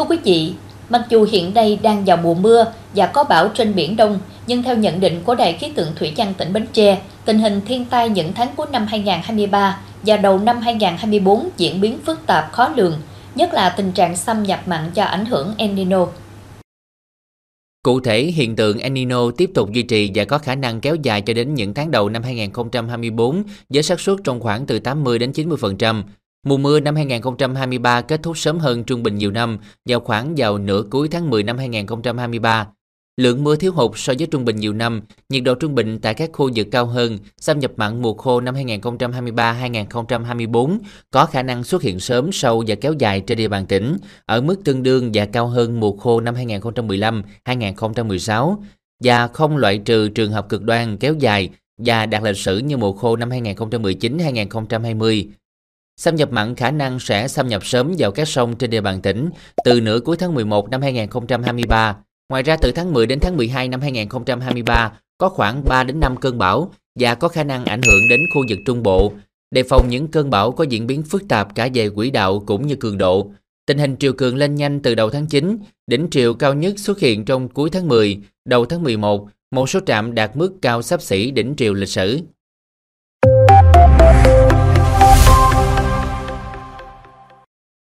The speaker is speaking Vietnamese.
Thưa quý vị, mặc dù hiện nay đang vào mùa mưa và có bão trên Biển Đông, nhưng theo nhận định của Đài khí tượng Thủy văn tỉnh Bến Tre, tình hình thiên tai những tháng cuối năm 2023 và đầu năm 2024 diễn biến phức tạp khó lường, nhất là tình trạng xâm nhập mặn do ảnh hưởng El Nino. Cụ thể, hiện tượng El Nino tiếp tục duy trì và có khả năng kéo dài cho đến những tháng đầu năm 2024 với xác suất trong khoảng từ 80 đến 90%. Mùa mưa năm 2023 kết thúc sớm hơn trung bình nhiều năm, vào khoảng vào nửa cuối tháng 10 năm 2023. Lượng mưa thiếu hụt so với trung bình nhiều năm, nhiệt độ trung bình tại các khu vực cao hơn, xâm nhập mặn mùa khô năm 2023-2024 có khả năng xuất hiện sớm, sâu và kéo dài trên địa bàn tỉnh, ở mức tương đương và cao hơn mùa khô năm 2015-2016, và không loại trừ trường hợp cực đoan kéo dài và đạt lịch sử như mùa khô năm 2019-2020. Xâm nhập mặn khả năng sẽ xâm nhập sớm vào các sông trên địa bàn tỉnh từ nửa cuối tháng 11 năm 2023. Ngoài ra từ tháng 10 đến tháng 12 năm 2023 có khoảng 3 đến 5 cơn bão và có khả năng ảnh hưởng đến khu vực Trung Bộ. Đề phòng những cơn bão có diễn biến phức tạp cả về quỹ đạo cũng như cường độ. Tình hình triều cường lên nhanh từ đầu tháng 9, đỉnh triều cao nhất xuất hiện trong cuối tháng 10, đầu tháng 11, một số trạm đạt mức cao sắp xỉ đỉnh triều lịch sử.